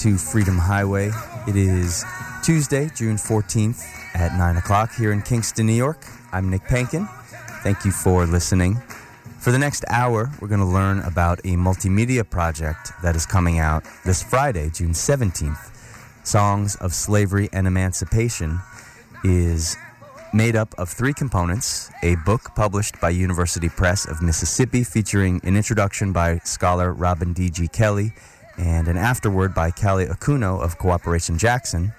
To Freedom Highway. It is Tuesday, June 14th at 9 o'clock here in Kingston, New York. I'm Nick Pankin. Thank you for listening. For the next hour, we're going to learn about a multimedia project that is coming out this Friday, June 17th. Songs of Slavery and Emancipation is made up of three components a book published by University Press of Mississippi featuring an introduction by scholar Robin D.G. Kelley and an afterword by Kali Akuno of Cooperation Jackson,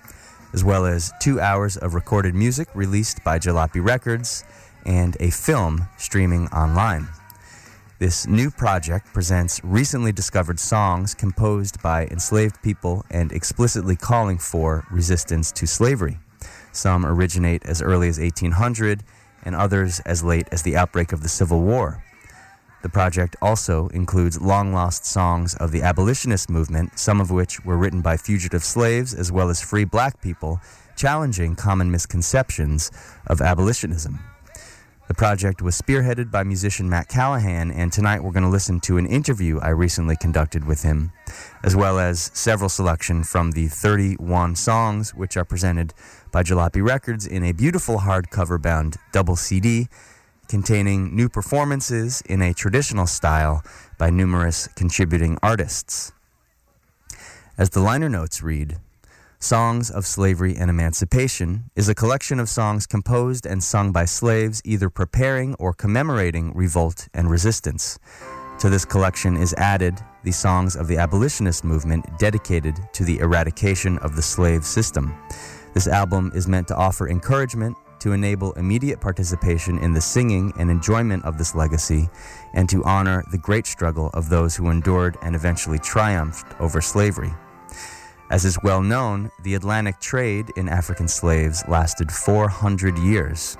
as well as two hours of recorded music released by Jalopy Records and a film streaming online. This new project presents recently discovered songs composed by enslaved people and explicitly calling for resistance to slavery. Some originate as early as 1800 and others as late as the outbreak of the Civil War. The project also includes long lost songs of the abolitionist movement, some of which were written by fugitive slaves as well as free black people, challenging common misconceptions of abolitionism. The project was spearheaded by musician Mat Callahan, and tonight we're going to listen to an interview I recently conducted with him, as well as several selection from the 31 songs which are presented by Jalopy Records in a beautiful hardcover bound double CD containing new performances in a traditional style by numerous contributing artists. As the liner notes read, Songs of Slavery and Emancipation is a collection of songs composed and sung by slaves either preparing or commemorating revolt and resistance. To this collection is added the songs of the abolitionist movement dedicated to the eradication of the slave system. This album is meant to offer encouragement to enable immediate participation in the singing and enjoyment of this legacy, and to honor the great struggle of those who endured and eventually triumphed over slavery. As is well known, the Atlantic trade in African slaves lasted 400 years.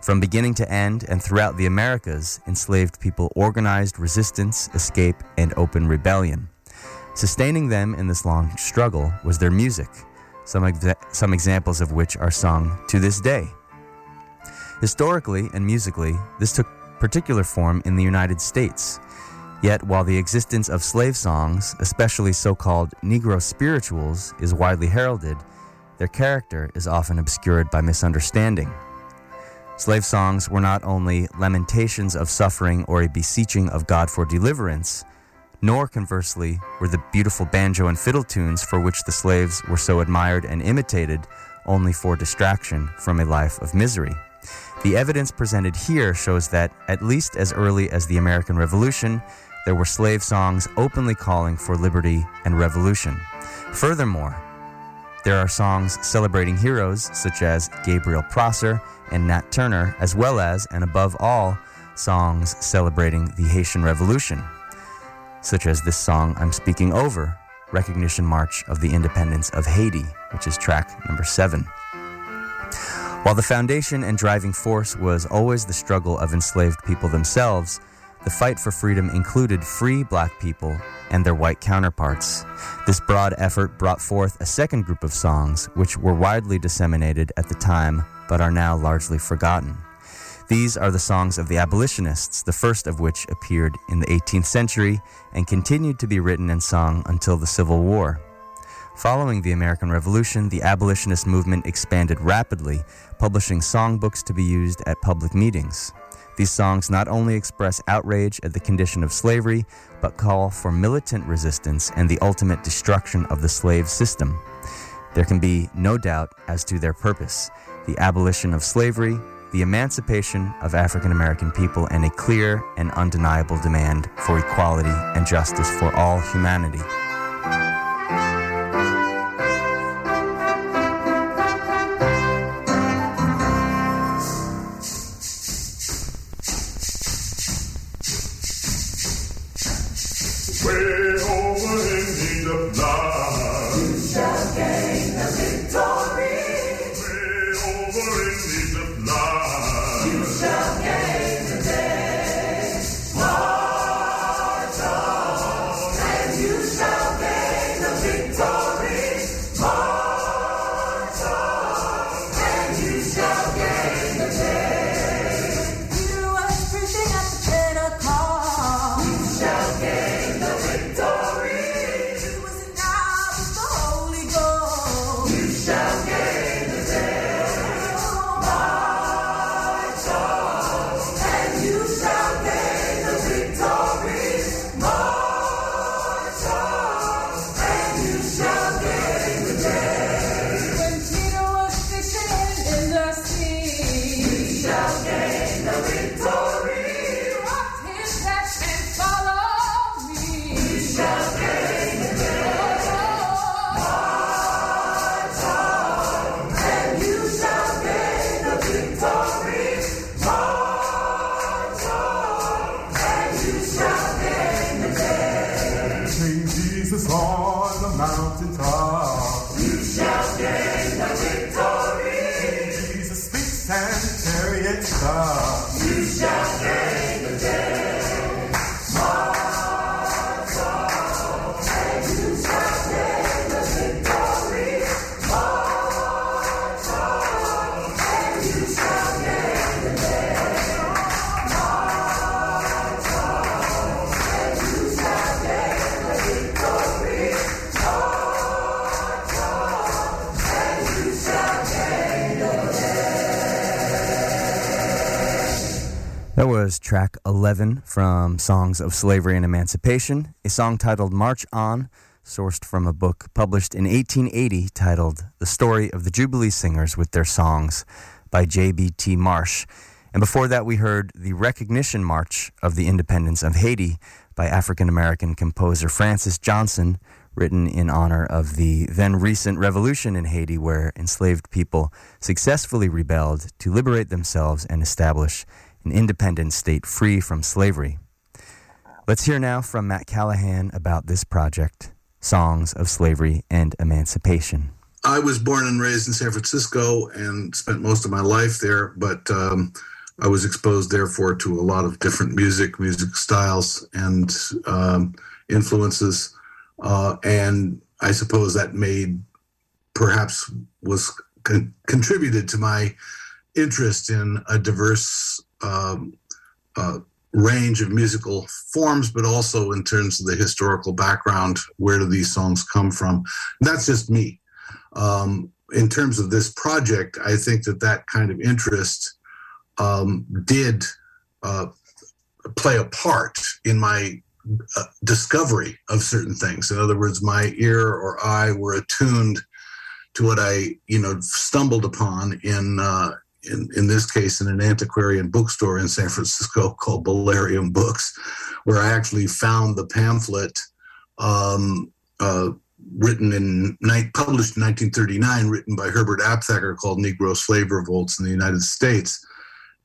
From beginning to end and throughout the Americas, enslaved people organized resistance, escape, and open rebellion. Sustaining them in this long struggle was their music, some, exa- some examples of which are sung to this day. Historically and musically, this took particular form in the United States. Yet, while the existence of slave songs, especially so called Negro spirituals, is widely heralded, their character is often obscured by misunderstanding. Slave songs were not only lamentations of suffering or a beseeching of God for deliverance, nor conversely were the beautiful banjo and fiddle tunes for which the slaves were so admired and imitated only for distraction from a life of misery. The evidence presented here shows that, at least as early as the American Revolution, there were slave songs openly calling for liberty and revolution. Furthermore, there are songs celebrating heroes such as Gabriel Prosser and Nat Turner, as well as, and above all, songs celebrating the Haitian Revolution, such as this song I'm speaking over, Recognition March of the Independence of Haiti, which is track number seven. While the foundation and driving force was always the struggle of enslaved people themselves, the fight for freedom included free black people and their white counterparts. This broad effort brought forth a second group of songs, which were widely disseminated at the time but are now largely forgotten. These are the songs of the abolitionists, the first of which appeared in the 18th century and continued to be written and sung until the Civil War. Following the American Revolution, the abolitionist movement expanded rapidly, publishing songbooks to be used at public meetings. These songs not only express outrage at the condition of slavery, but call for militant resistance and the ultimate destruction of the slave system. There can be no doubt as to their purpose the abolition of slavery, the emancipation of African American people, and a clear and undeniable demand for equality and justice for all humanity. Was track 11 from Songs of Slavery and Emancipation, a song titled March On, sourced from a book published in 1880 titled The Story of the Jubilee Singers with Their Songs by J.B.T. Marsh. And before that, we heard the Recognition March of the Independence of Haiti by African American composer Francis Johnson, written in honor of the then recent revolution in Haiti, where enslaved people successfully rebelled to liberate themselves and establish an independent state free from slavery. Let's hear now from Mat Callahan about this project, Songs of Slavery and Emancipation. I was born and raised in San Francisco and spent most of my life there, but um, I was exposed, therefore, to a lot of different music, music styles, and um, influences. Uh, and I suppose that made, perhaps, was con- contributed to my interest in a diverse um, uh, range of musical forms, but also in terms of the historical background. Where do these songs come from? that's just me. Um, in terms of this project, I think that that kind of interest um, did uh, play a part in my uh, discovery of certain things. In other words, my ear or eye were attuned to what I, you know, stumbled upon in uh, in, in this case in an antiquarian bookstore in San Francisco called Bolerium Books, where I actually found the pamphlet um, uh, written in published in 1939, written by Herbert Aptheker called Negro Slave Revolts in the United States.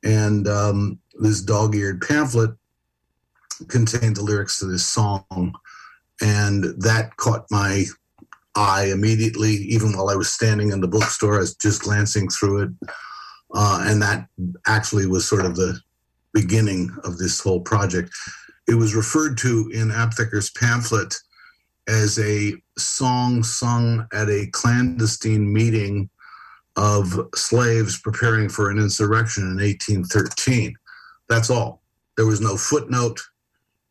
And um, this dog-eared pamphlet contained the lyrics to this song, and that caught my eye immediately. Even while I was standing in the bookstore, I was just glancing through it. Uh, and that actually was sort of the beginning of this whole project. It was referred to in Aptheker's pamphlet as a song sung at a clandestine meeting of slaves preparing for an insurrection in 1813. That's all. There was no footnote.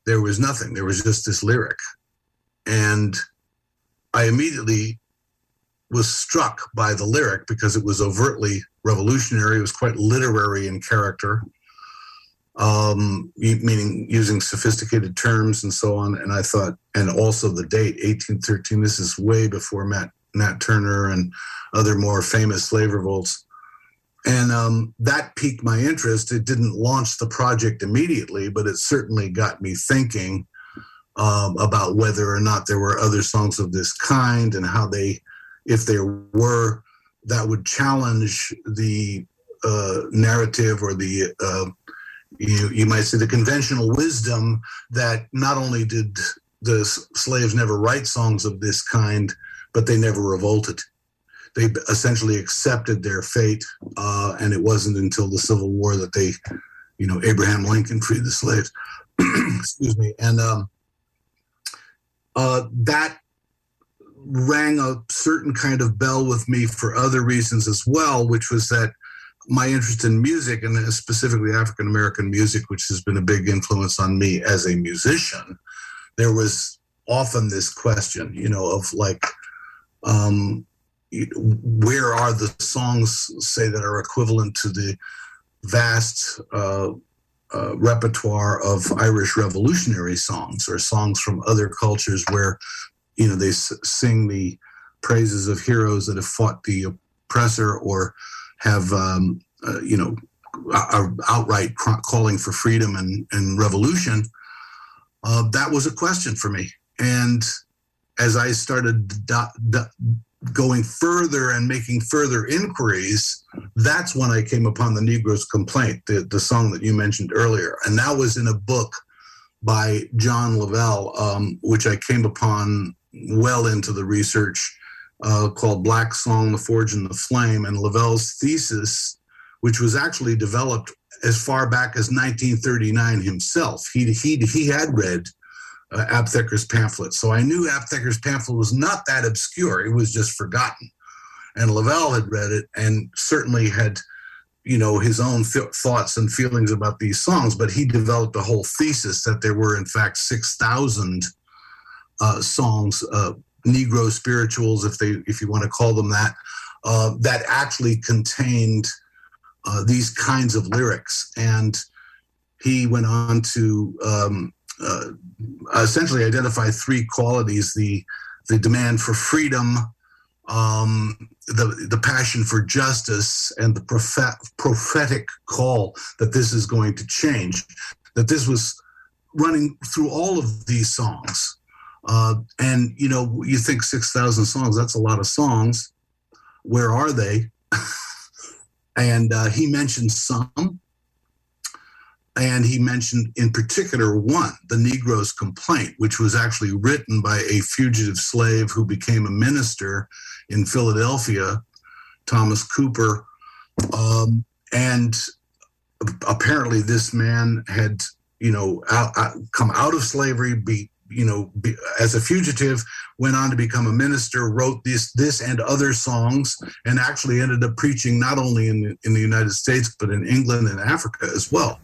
There was nothing. There was just this lyric. And I immediately was struck by the lyric because it was overtly revolutionary. It was quite literary in character, um, meaning using sophisticated terms and so on. And I thought, and also the date, 1813. This is way before Matt Nat Turner and other more famous slave revolts. And um, that piqued my interest. It didn't launch the project immediately, but it certainly got me thinking um, about whether or not there were other songs of this kind and how they if there were, that would challenge the uh, narrative or the uh, you you might say the conventional wisdom that not only did the slaves never write songs of this kind, but they never revolted. They essentially accepted their fate, uh, and it wasn't until the Civil War that they, you know, Abraham Lincoln freed the slaves. Excuse me, and um, uh, that rang a certain kind of bell with me for other reasons as well, which was that my interest in music and specifically African American music, which has been a big influence on me as a musician, there was often this question, you know, of like, um, where are the songs, say, that are equivalent to the vast uh, uh, repertoire of Irish revolutionary songs or songs from other cultures where you know, they sing the praises of heroes that have fought the oppressor or have, um, uh, you know, are outright calling for freedom and, and revolution. Uh, that was a question for me. And as I started going further and making further inquiries, that's when I came upon the Negro's Complaint, the, the song that you mentioned earlier. And that was in a book by John Lovell, um, which I came upon well into the research uh, called Black Song, The Forge and the Flame, and Lovell's thesis, which was actually developed as far back as 1939 himself. He, he, he had read uh, pamphlet. So I knew Aptheker's pamphlet was not that obscure. It was just forgotten. And Lovell had read it and certainly had, you know, his own th- thoughts and feelings about these songs, but he developed a whole thesis that there were, in fact, 6,000 uh, songs, uh, Negro spirituals, if they, if you want to call them that, uh, that actually contained uh, these kinds of lyrics. And he went on to um, uh, essentially identify three qualities: the the demand for freedom, um, the the passion for justice, and the prophet, prophetic call that this is going to change. That this was running through all of these songs. Uh, and you know, you think six thousand songs—that's a lot of songs. Where are they? and uh, he mentioned some, and he mentioned in particular one, the Negro's Complaint, which was actually written by a fugitive slave who became a minister in Philadelphia, Thomas Cooper. Um, and apparently, this man had, you know, out, out, come out of slavery, be you know, be, as a fugitive, went on to become a minister, wrote this, this and other songs, and actually ended up preaching not only in in the United States but in England and Africa as well.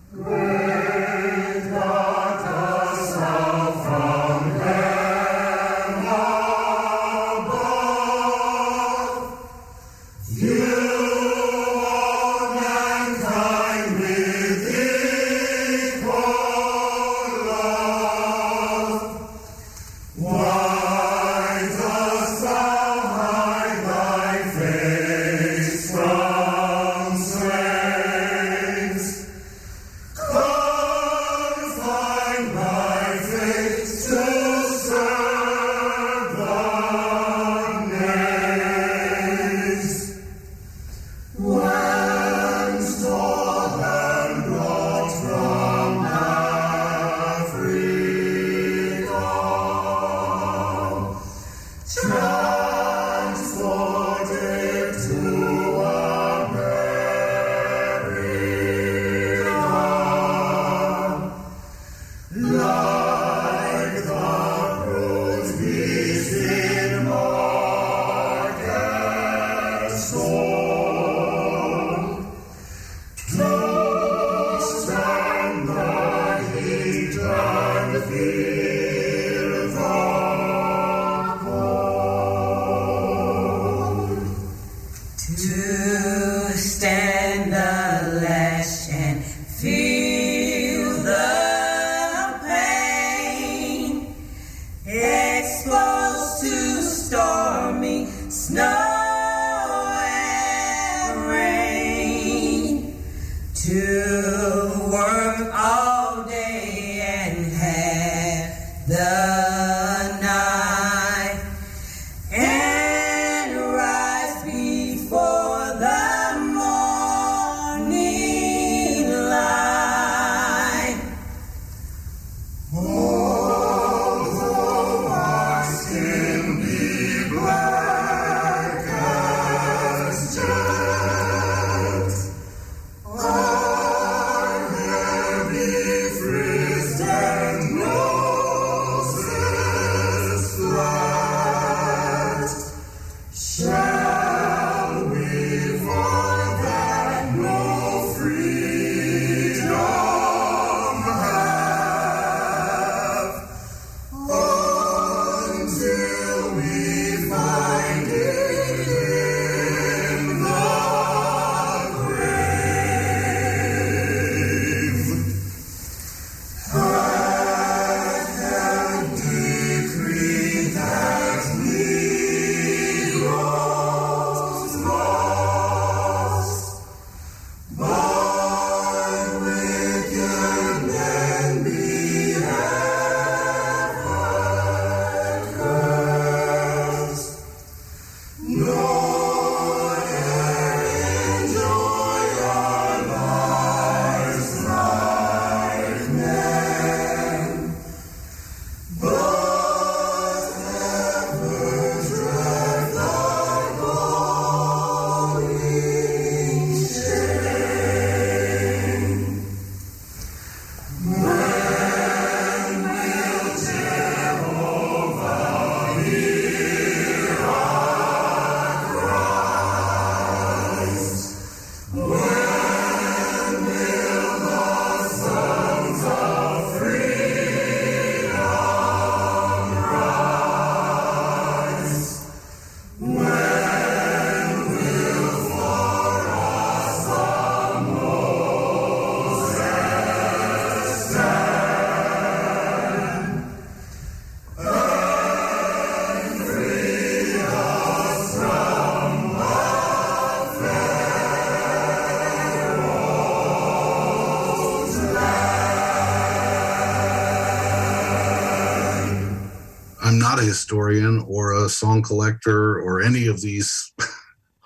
Historian or a song collector or any of these,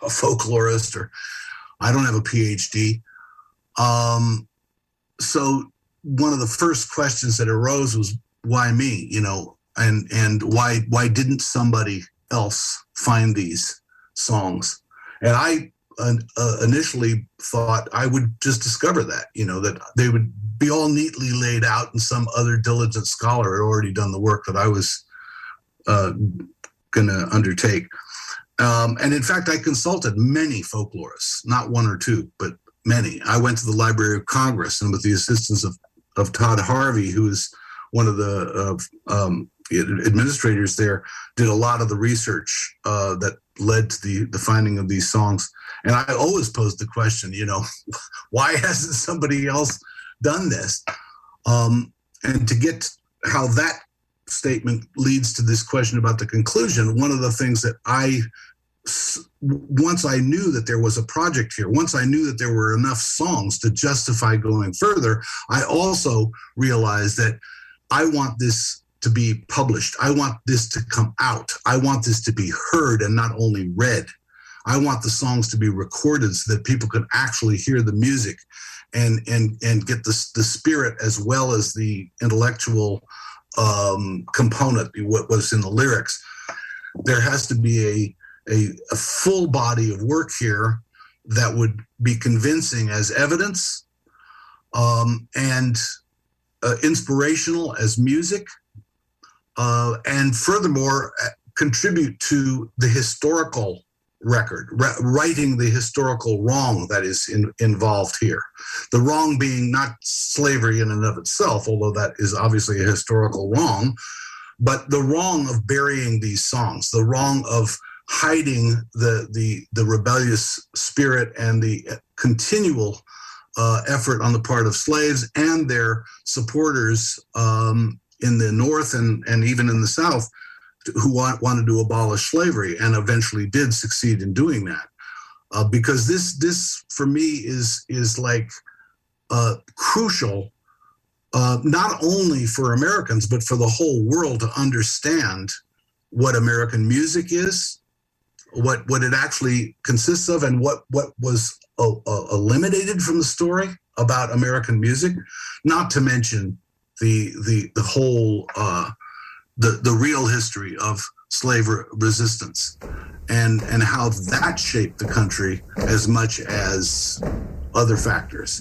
a folklorist, or I don't have a PhD. Um, so one of the first questions that arose was why me? You know, and and why why didn't somebody else find these songs? And I uh, initially thought I would just discover that, you know, that they would be all neatly laid out and some other diligent scholar had already done the work that I was uh, going to undertake. Um, and in fact, I consulted many folklorists, not one or two, but many. I went to the Library of Congress and with the assistance of, of Todd Harvey, who is one of the uh, um, administrators there, did a lot of the research uh, that led to the, the finding of these songs. And I always posed the question, you know, why hasn't somebody else done this. Um, and to get how that statement leads to this question about the conclusion, one of the things that I once I knew that there was a project here, once I knew that there were enough songs to justify going further, I also realized that I want this to be published. I want this to come out. I want this to be heard and not only read. I want the songs to be recorded so that people can actually hear the music and and and get the the spirit as well as the intellectual um, component, what was in the lyrics. There has to be a, a a full body of work here that would be convincing as evidence um, and uh, inspirational as music, uh, and furthermore uh, contribute to the historical record, righting the historical wrong that is in, involved here. The wrong being not slavery in and of itself, although that is obviously a historical wrong, but the wrong of burying these songs, the wrong of hiding the the the rebellious spirit and the continual uh, effort on the part of slaves and their supporters um, in the North and and even in the South who wanted to abolish slavery and eventually did succeed in doing that. Uh, because this this for me is is like uh, crucial, uh, not only for Americans but for the whole world to understand what American music is, what what it actually consists of, and what what was uh, uh, eliminated from the story about American music. Not to mention the the the whole uh, the, the real history of slave resistance and and how that shaped the country as much as other factors.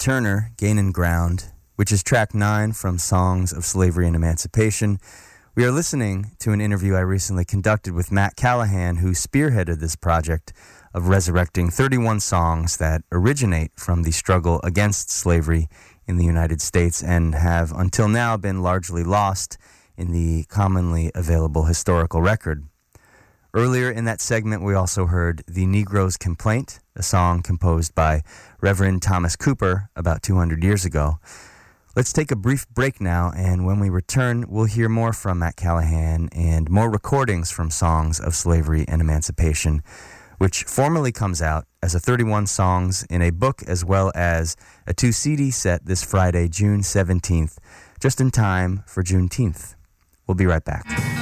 Turner, Gaining Ground, which is track nine from Songs of Slavery and Emancipation. We are listening to an interview I recently conducted with Mat Callahan, who spearheaded this project of resurrecting 31 songs that originate from the struggle against slavery in the United States and have until now been largely lost in the commonly available historical record. Earlier in that segment, we also heard The Negro's Complaint, a song composed by Reverend Thomas Cooper about 200 years ago. Let's take a brief break now, and when we return, we'll hear more from Mat Callahan and more recordings from Songs of Slavery and Emancipation, which formally comes out as a 31 songs in a book as well as a two CD set this Friday, June 17th, just in time for Juneteenth. We'll be right back.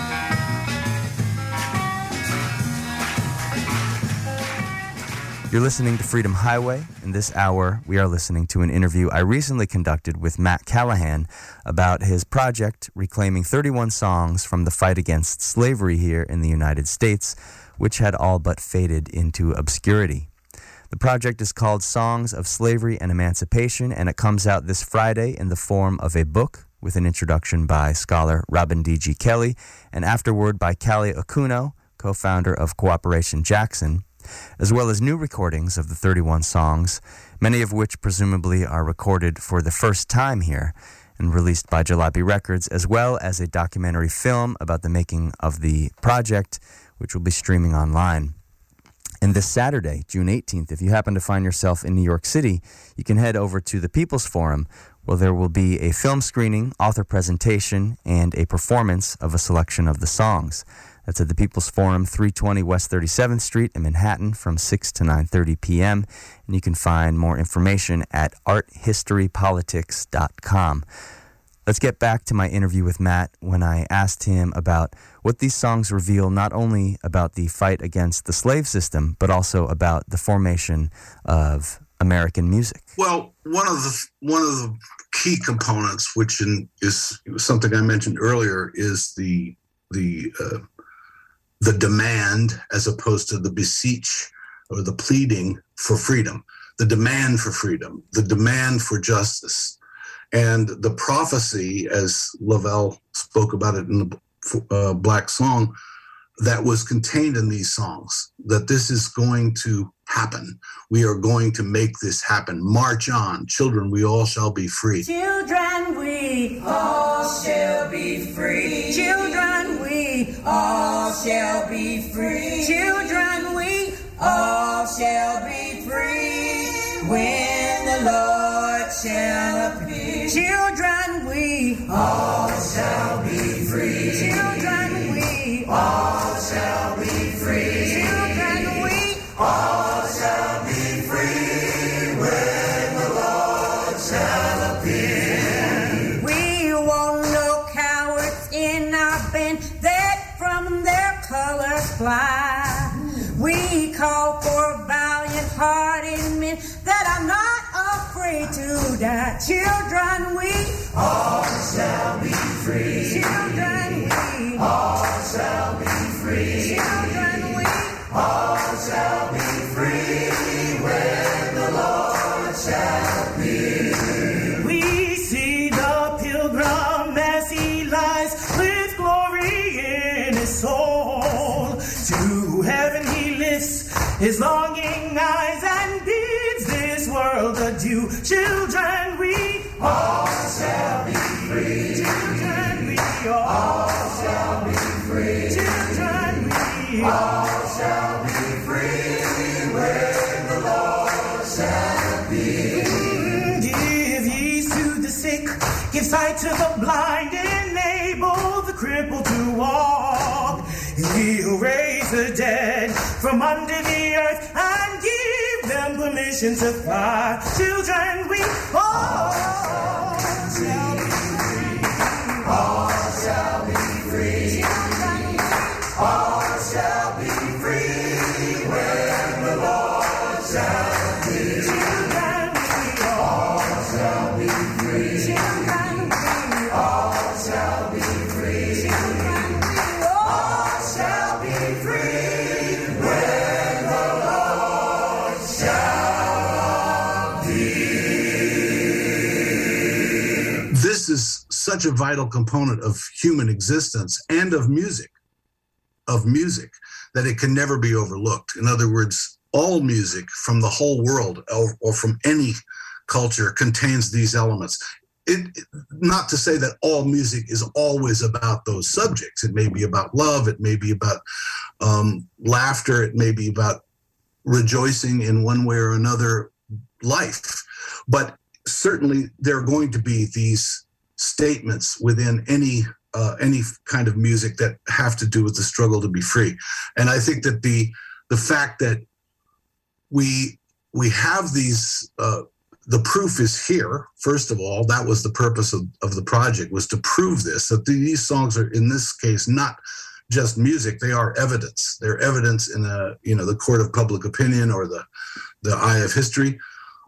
You're listening to Freedom Highway. In this hour, we are listening to an interview I recently conducted with Mat Callahan about his project reclaiming 31 songs from the fight against slavery here in the United States, which had all but faded into obscurity. The project is called Songs of Slavery and Emancipation, and it comes out this Friday in the form of a book with an introduction by scholar Robin D.G. Kelley and afterward by Kali Akuno, co founder of Cooperation Jackson as well as new recordings of the 31 songs, many of which presumably are recorded for the first time here and released by Jalopy Records, as well as a documentary film about the making of the project, which will be streaming online. And this Saturday, June 18th, if you happen to find yourself in New York City, you can head over to the People's Forum, where there will be a film screening, author presentation, and a performance of a selection of the songs. That's at the People's Forum, 320 West 37th Street in Manhattan from 6 to 9:30 p.m. And you can find more information at arthistorypolitics.com. Let's get back to my interview with Mat when I asked him about what these songs reveal not only about the fight against the slave system, but also about the formation of American music. Well, one of the one of the key components, which in, is something I mentioned earlier, is the the uh, the demand as opposed to the beseech or the pleading for freedom, the demand for freedom, the demand for justice. And the prophecy, as Lovell spoke about it in the uh, Black Song, that was contained in these songs, that this is going to happen. We are going to make this happen. March on. Children, we all shall be free. Children, we all shall be free. Children, we all shall be free. Children, we all shall be free. When the Lord shall appear. Children, we all shall be free. Children, we all the blind, enable the crippled to walk. He'll raise the dead from under the earth and give them permission to fly. Children, we all shall a vital component of human existence and of music, of music, that it can never be overlooked. In other words, all music from the whole world or, or from any culture contains these elements. It, not to say that all music is always about those subjects. It may be about love. It may be about um, laughter. It may be about rejoicing in one way or another life. But certainly there are going to be these statements within any uh, any kind of music that have to do with the struggle to be free. And I think that the the fact that we we have these uh, the proof is here. First of all that was the purpose of, of the project was to prove this that these songs are in this case not just music they are evidence. They're evidence in a you know the court of public opinion or the the eye of history.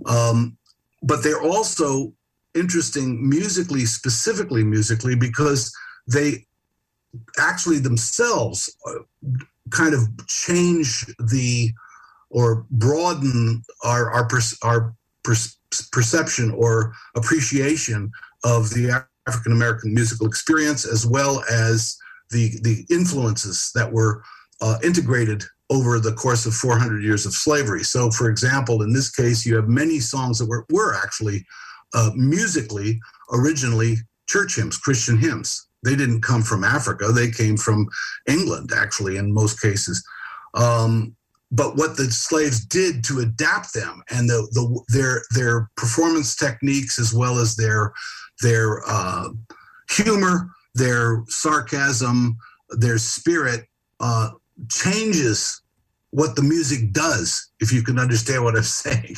Um, but they're also interesting musically specifically musically because they actually themselves uh, kind of change the or broaden our our our perception or appreciation of the African American musical experience, as well as the the influences that were uh, integrated over the course of 400 years of slavery. So, for example, in this case, you have many songs that were were actually uh, musically originally church hymns, Christian hymns. They didn't come from Africa; they came from England, actually, in most cases. Um, but what the slaves did to adapt them and the, the their their performance techniques as well as their their uh, humor, their sarcasm, their spirit uh, changes what the music does. If you can understand what I'm saying,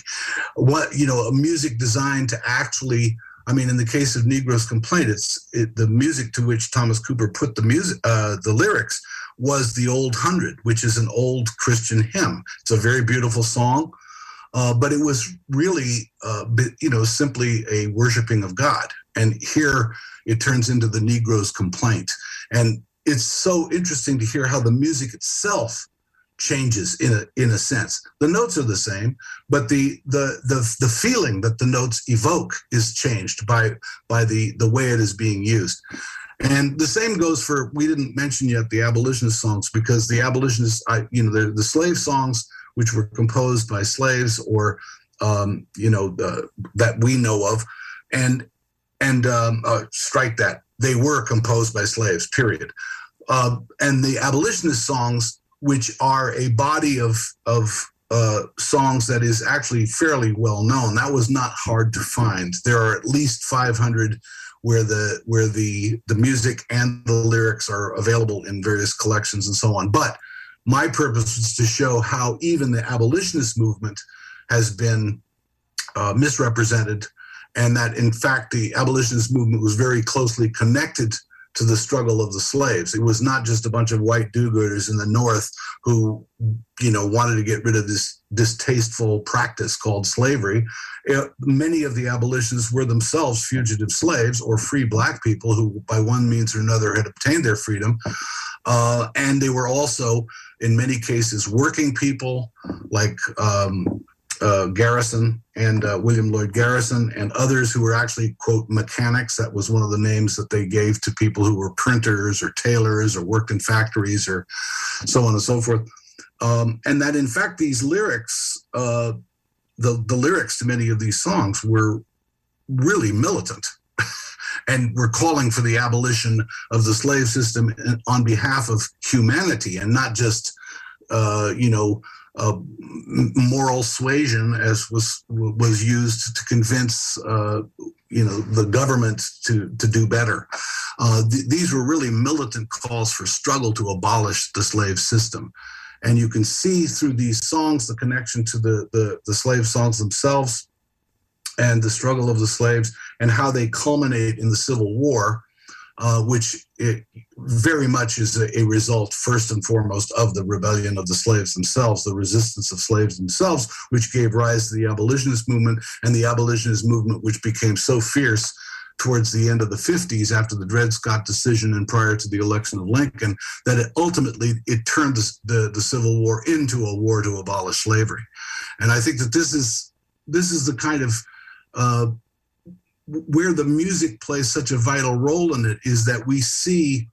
what you know, a music designed to actually. I mean, in the case of Negro's Complaint, it's it, the music to which Thomas Cooper put the music, uh, the lyrics was the Old Hundred, which is an old Christian hymn. It's a very beautiful song, uh, but it was really, uh, you know, simply a worshiping of God. And here it turns into the Negro's complaint. And it's so interesting to hear how the music itself changes in a in a sense. The notes are the same, but the the the the feeling that the notes evoke is changed by by the the way it is being used. And the same goes for we didn't mention yet the abolitionist songs because the abolitionists, I, you know, the, the slave songs which were composed by slaves or um, you know the, that we know of, and and um, uh, strike that they were composed by slaves. Period. Uh, and the abolitionist songs, which are a body of of uh, songs that is actually fairly well known. That was not hard to find. There are at least 500 where the where the the music and the lyrics are available in various collections and so on. But my purpose was to show how even the abolitionist movement has been uh, misrepresented, and that in fact the abolitionist movement was very closely connected to the struggle of the slaves. It was not just a bunch of white do-gooders in the North who, you know, wanted to get rid of this distasteful practice called slavery. It, many of the abolitionists were themselves fugitive slaves or free black people who, by one means or another, had obtained their freedom. Uh, and they were also, in many cases, working people like um, uh, Garrison and uh, William Lloyd Garrison and others who were actually, quote, mechanics. That was one of the names that they gave to people who were printers or tailors or worked in factories or so on and so forth. Um, and that, in fact, these lyrics, uh, the, the lyrics to many of these songs were really militant. and were calling for the abolition of the slave system on behalf of humanity and not just, uh, you know, uh, moral suasion as was was used to convince uh, you know the government to to do better. Uh, th- these were really militant calls for struggle to abolish the slave system, and you can see through these songs the connection to the the, the slave songs themselves and the struggle of the slaves and how they culminate in the Civil War uh, which very much is a, a, result, first and foremost, of the rebellion of the slaves themselves, the resistance of slaves themselves, which gave rise to the abolitionist movement, and the abolitionist movement, which became so fierce towards the end of the 50s after the Dred Scott decision and prior to the election of Lincoln, that it ultimately it turned the, the, the Civil War into a war to abolish slavery. And I think that this is this is the kind of uh, where the music plays such a vital role in it is that we see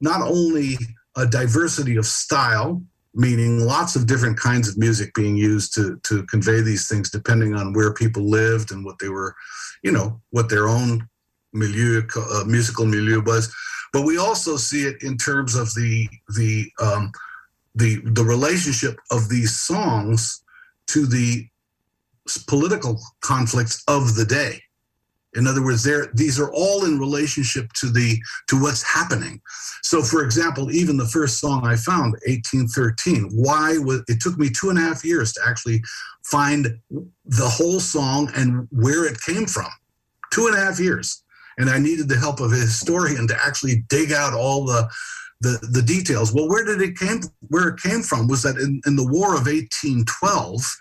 not only a diversity of style, meaning lots of different kinds of music being used to to convey these things depending on where people lived and what they were, you know, what their own milieu, uh, musical milieu was. But we also see it in terms of the the um, the the relationship of these songs to the political conflicts of the day. In other words, these are all in relationship to the to what's happening. So, for example, even the first song I found, 1813, why was it took me two and a half years to actually find the whole song and where it came from. Two and a half years. And I needed the help of a historian to actually dig out all the the, the details. Well, where did it came where it came from was that in, in the War of 1812,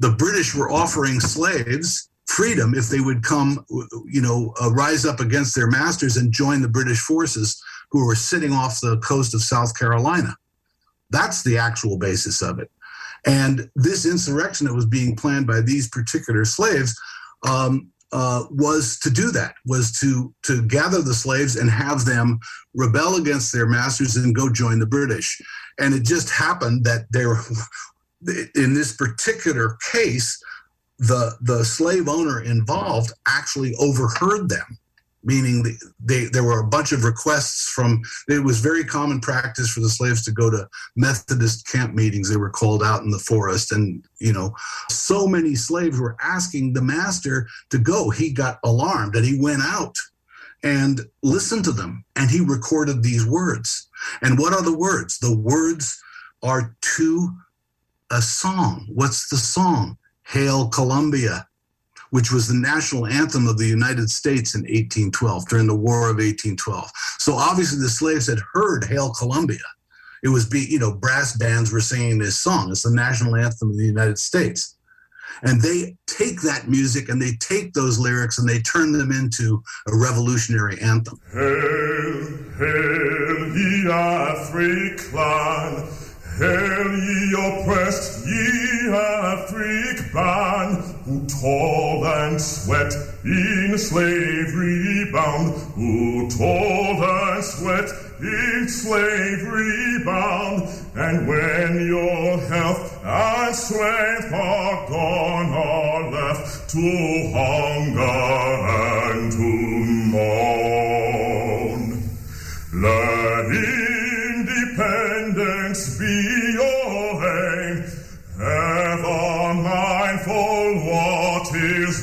the British were offering slaves freedom if they would come, you know, uh, rise up against their masters and join the British forces who were sitting off the coast of South Carolina. That's the actual basis of it. And this insurrection that was being planned by these particular slaves um, uh, was to do that, was to to gather the slaves and have them rebel against their masters and go join the British. And it just happened that there, in this particular case, the the slave owner involved actually overheard them meaning they, they, there were a bunch of requests from it was very common practice for the slaves to go to methodist camp meetings. They were called out in the forest and you know so many slaves were asking the master to go. He got alarmed and he went out and listened to them and he recorded these words. And what are the words? The words are to a song. What's the song hail columbia which was the national anthem of the United States in 1812 during the War of 1812. So obviously the slaves had heard Hail Columbia. It was, be, you know, brass bands were singing this song. It's the national anthem of the United States. And they take that music and they take those lyrics and they turn them into a revolutionary anthem. Hail, hail, ye African, hail ye oppressed, ye African who toil and sweat in slavery bound, who toil and sweat in slavery bound, and when your health and strength are gone are left to hunger and to mourn.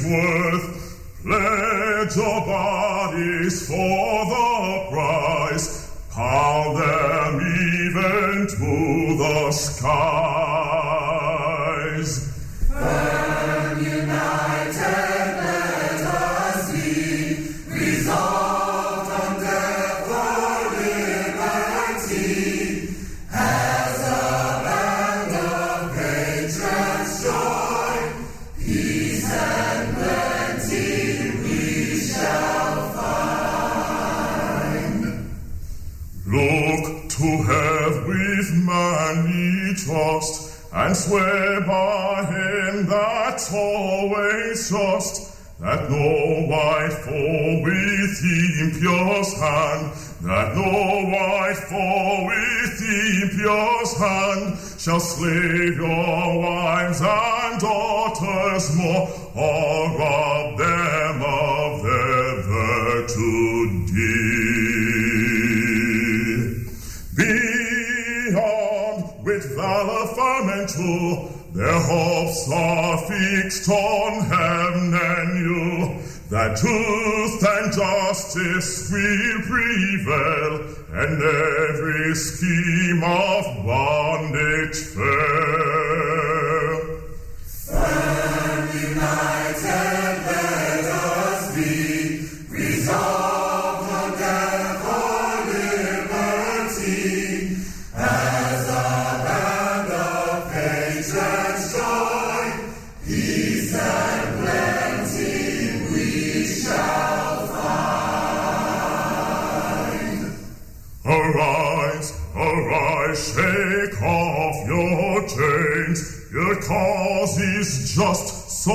Worth. Pledge your bodies for the prize, pound them even to the skies. Swear by him that's always just, that no white foe with impious hand, that no white foe with impious hand shall slay your wives and daughters more, or true. Their hopes are fixed on heaven and you. That truth and justice will prevail, and every scheme of bondage fail. Firm, Your cause is just, so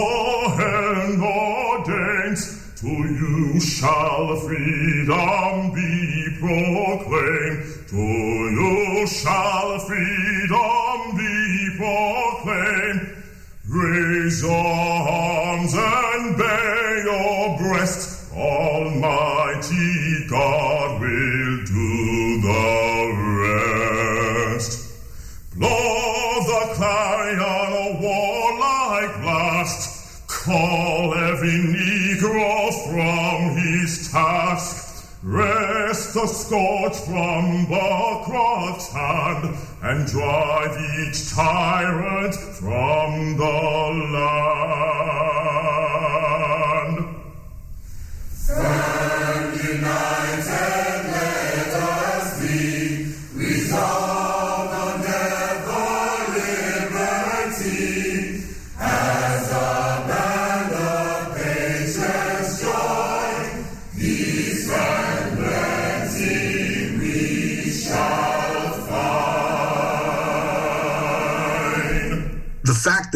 heaven ordains. To you shall freedom be proclaimed. To you shall freedom be proclaimed. Raise your Every from his task. Rest the scourge from Barcroft's hand and drive each tyrant from the land.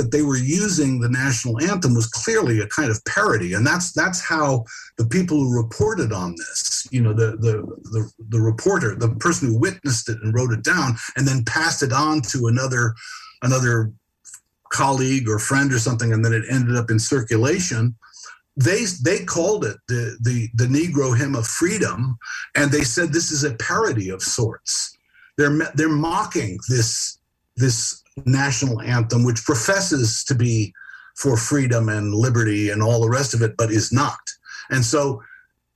That they were using the national anthem was clearly a kind of parody. And that's that's how the people who reported on this you know the the the, the reporter the person who witnessed it and wrote it down and then passed it on to another another colleague or friend or something and then it ended up in circulation. They they called it the the the negro hymn of freedom and they said this is a parody of sorts. They're they're mocking this this national anthem, which professes to be for freedom and liberty and all the rest of it, but is not. And so,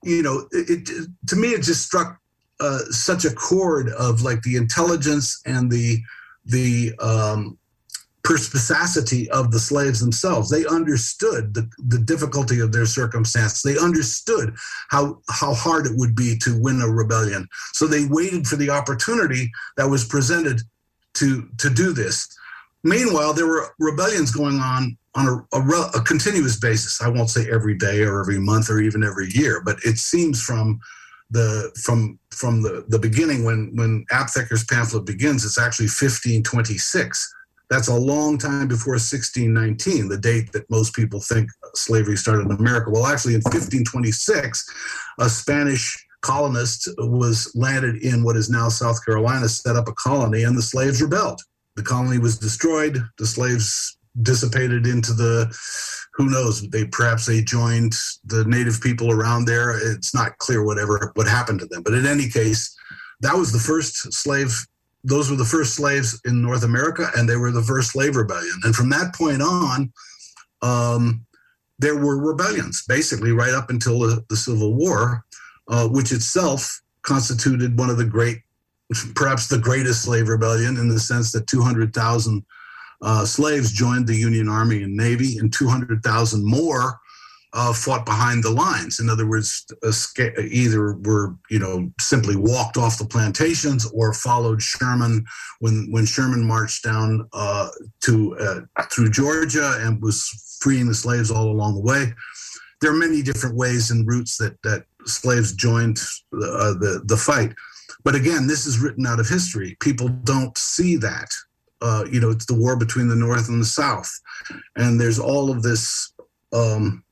you know, it, it to me it just struck uh, such a chord of like the intelligence and the the um, perspicacity of the slaves themselves. They understood the, the difficulty of their circumstance. They understood how how hard it would be to win a rebellion. So they waited for the opportunity that was presented to to do this. Meanwhile, there were rebellions going on on a, a, a, continuous basis. I won't say every day or every month or even every year, but it seems from the from from the, the beginning when when Aptheker's pamphlet begins, it's actually 1526. That's a long time before 1619, the date that most people think slavery started in America. Well, actually, in 1526, a Spanish colonist was landed in what is now South Carolina, set up a colony, and the slaves rebelled. The colony was destroyed. The slaves dissipated into the who knows they perhaps they joined the native people around there it's not clear whatever what happened to them but in any case that was the first slave those were the first slaves in north america and they were the first slave rebellion and from that point on um, there were rebellions basically right up until the, the civil war uh, which itself constituted one of the great, perhaps the greatest slave rebellion in the sense that 200,000 uh, slaves joined the Union Army and Navy, and 200,000 more uh, fought behind the lines. In other words, either were you know simply walked off the plantations or followed Sherman when when Sherman marched down uh, to uh, through Georgia and was freeing the slaves all along the way. There are many different ways and routes that that slaves joined uh, the the fight. But again, this is written out of history. People don't see that. Uh, you know, it's the war between the North and the South, and there's all of this, um,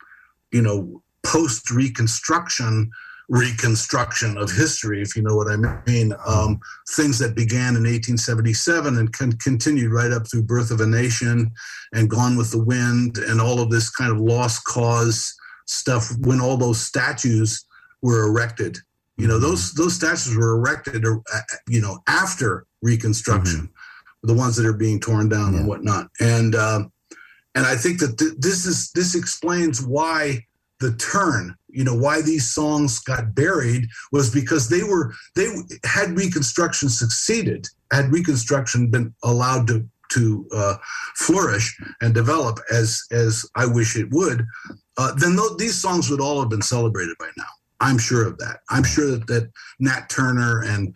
you know, post Reconstruction reconstruction of history, if you know what I mean. Um, things that began in 1877 and con- continued right up through Birth of a Nation and Gone with the Wind and all of this kind of lost cause stuff when all those statues were erected. You know, those those statues were erected, uh, you know, after Reconstruction, mm-hmm. the ones that are being torn down yeah. and whatnot. And uh, and I think that th- this is this explains why the turn, you know, why these songs got buried was because they were they had Reconstruction succeeded, had Reconstruction been allowed to to uh, flourish and develop as as I wish it would, uh, then th- these songs would all have been celebrated by now. I'm sure of that. I'm sure that, that Nat Turner and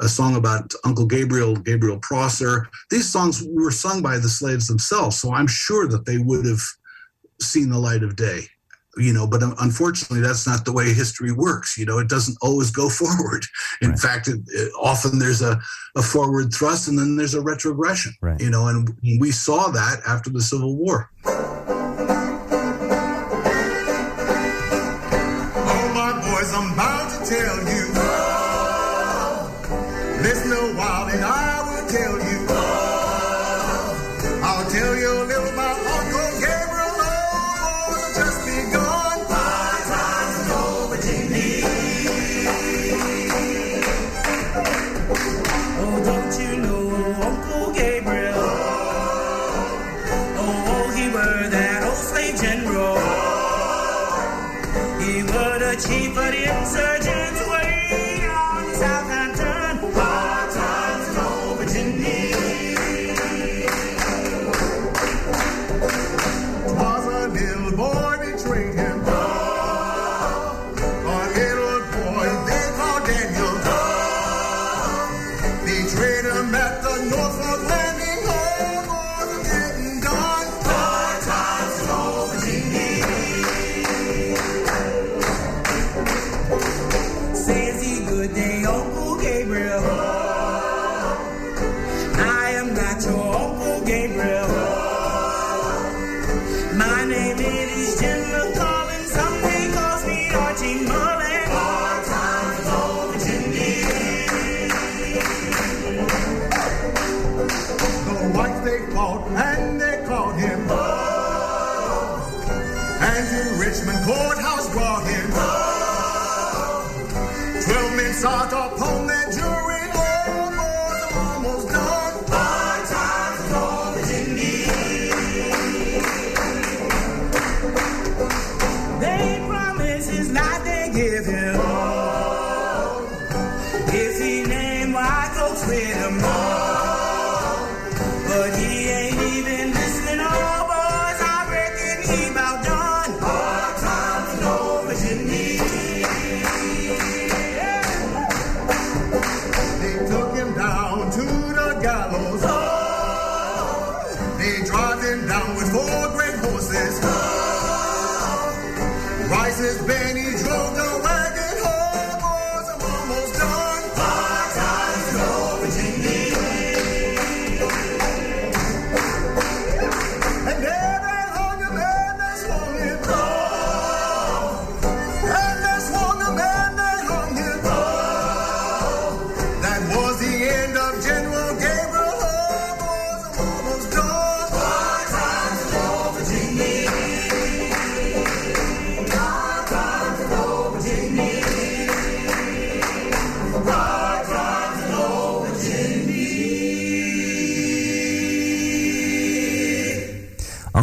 a song about Uncle Gabriel, Gabriel Prosser, these songs were sung by the slaves themselves. So I'm sure that they would have seen the light of day, you know, but unfortunately, that's not the way history works. You know, it doesn't always go forward. In right. fact, it, it, often there's a, a forward thrust and then there's a retrogression, right. you know, and we saw that after the Civil War.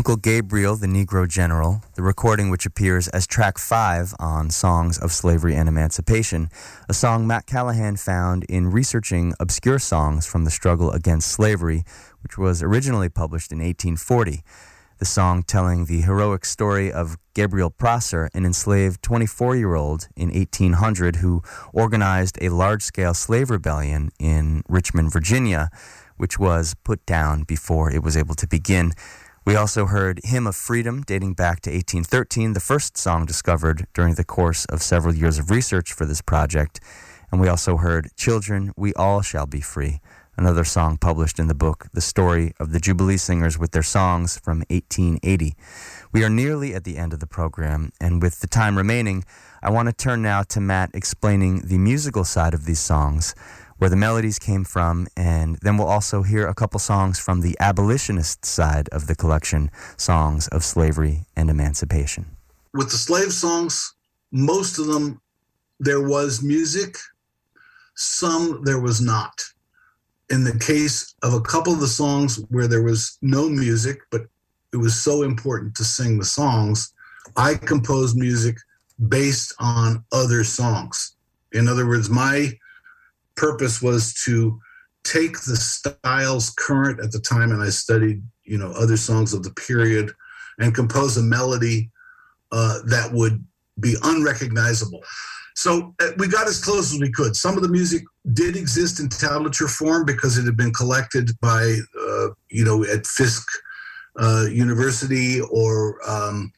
Uncle Gabriel, the Negro General, the recording which appears as track five on Songs of Slavery and Emancipation, a song Mat Callahan found in researching obscure songs from the struggle against slavery, which was originally published in 1840. The song telling the heroic story of Gabriel Prosser, an enslaved 24 year old in 1800 who organized a large scale slave rebellion in Richmond, Virginia, which was put down before it was able to begin. We also heard Hymn of Freedom dating back to 1813, the first song discovered during the course of several years of research for this project. And we also heard Children, We All Shall Be Free, another song published in the book The Story of the Jubilee Singers with their songs from 1880. We are nearly at the end of the program, and with the time remaining, I want to turn now to Mat explaining the musical side of these songs where the melodies came from, and then we'll also hear a couple songs from the abolitionist side of the collection, Songs of Slavery and Emancipation. With the slave songs, most of them there was music, some there was not. In the case of a couple of the songs where there was no music, but it was so important to sing the songs, I composed music based on other songs. In other words, my purpose was to take the styles current at the time, and I studied, you know, other songs of the period, and compose a melody uh, that would be unrecognizable. So uh, we got as close as we could. Some of the music did exist in tablature form because it had been collected by, uh, you know, at Fisk uh, University or um,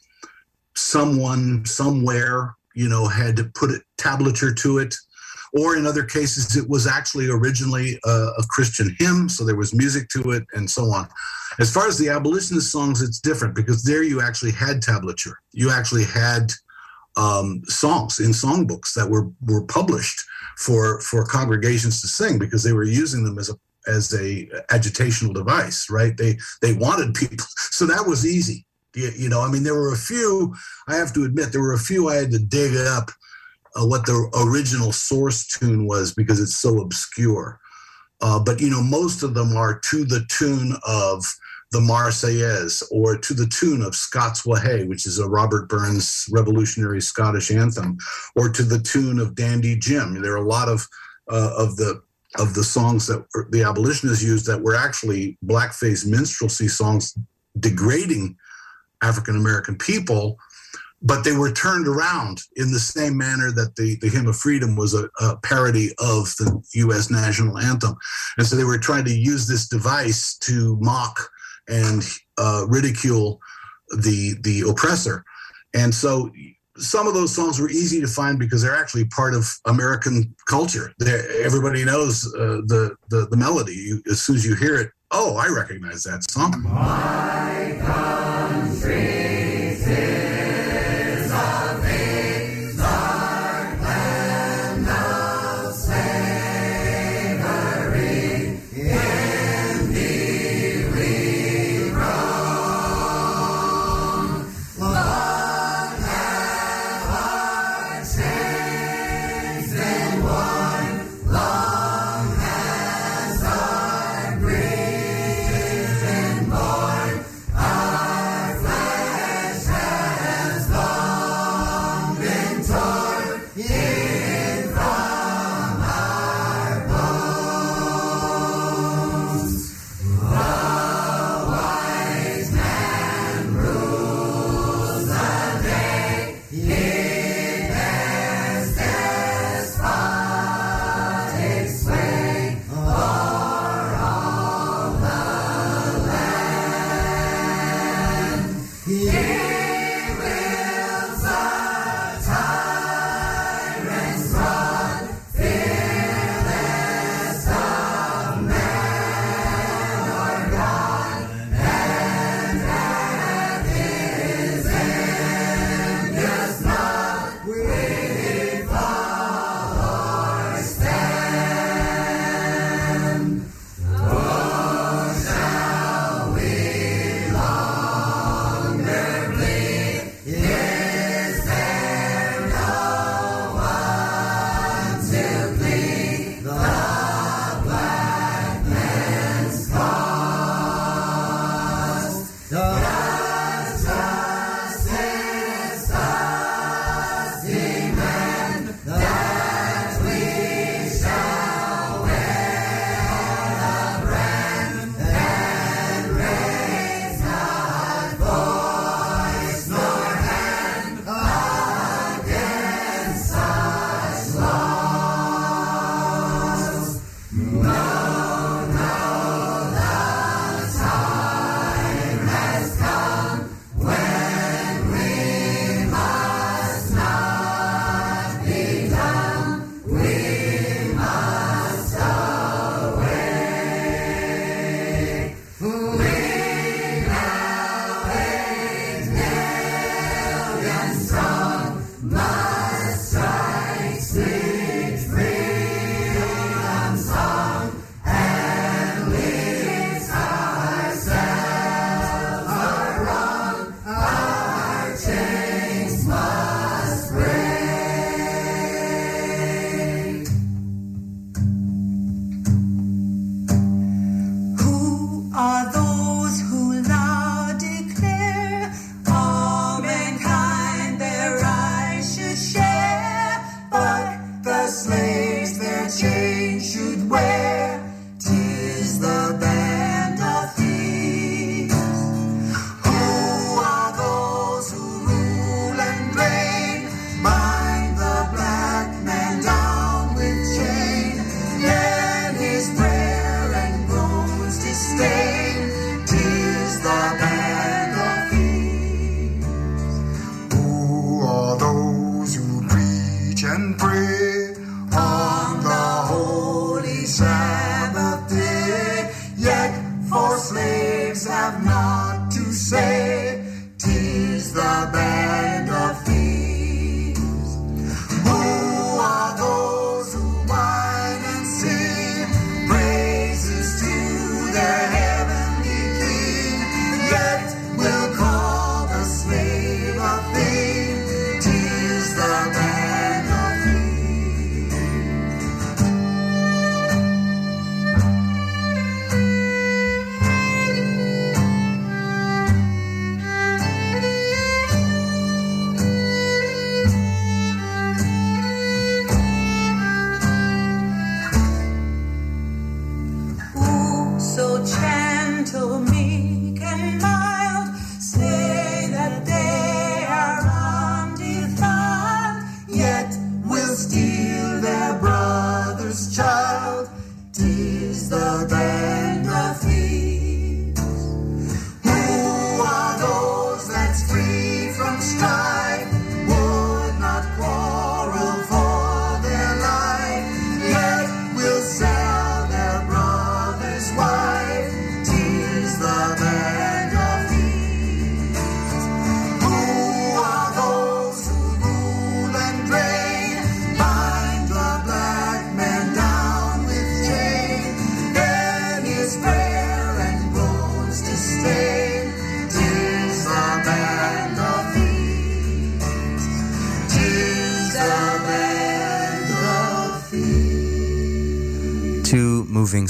someone somewhere, you know, had put a tablature to it. Or in other cases, it was actually originally a, a Christian hymn, so there was music to it and so on. As far as the abolitionist songs, it's different because there you actually had tablature. You actually had um, songs in songbooks that were were published for for congregations to sing because they were using them as a as a agitational device, right? They they wanted people, so that was easy. You, you know, I mean, there were a few. I have to admit, there were a few I had to dig up uh, what the original source tune was because it's so obscure. Uh, but you know, most of them are to the tune of the Marseillaise or to the tune of Scots Wha Hae, which is a Robert Burns revolutionary Scottish anthem, or to the tune of Dandy Jim. There are a lot of uh, of the of the songs that the abolitionists used that were actually blackface minstrelsy songs degrading African American people, but they were turned around in the same manner that the, the Hymn of Freedom was a, a parody of the US national anthem. And so they were trying to use this device to mock and uh, ridicule the the oppressor. And so some of those songs were easy to find because they're actually part of American culture. They're, everybody knows uh, the, the the melody. You, as soon as you hear it, oh, I recognize that song. My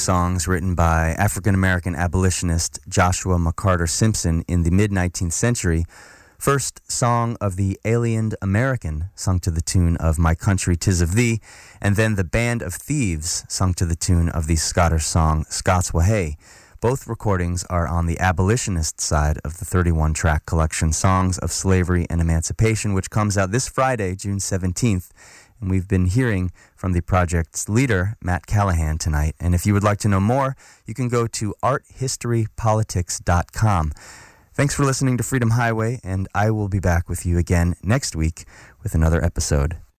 songs written by African American abolitionist Joshua McCarter Simpson in the mid 19th century. First song of the Aliened American, sung to the tune of My Country Tis of Thee, and then the Band of Thieves, sung to the tune of the Scottish song Scots Wha Hae. Both recordings are on the abolitionist side of the 31 track collection Songs of Slavery and Emancipation, which comes out this Friday, June 17th. And we've been hearing from the project's leader, Mat Callahan, tonight. And if you would like to know more, you can go to arthistorypolitics.com. Thanks for listening to Freedom Highway, and I will be back with you again next week with another episode.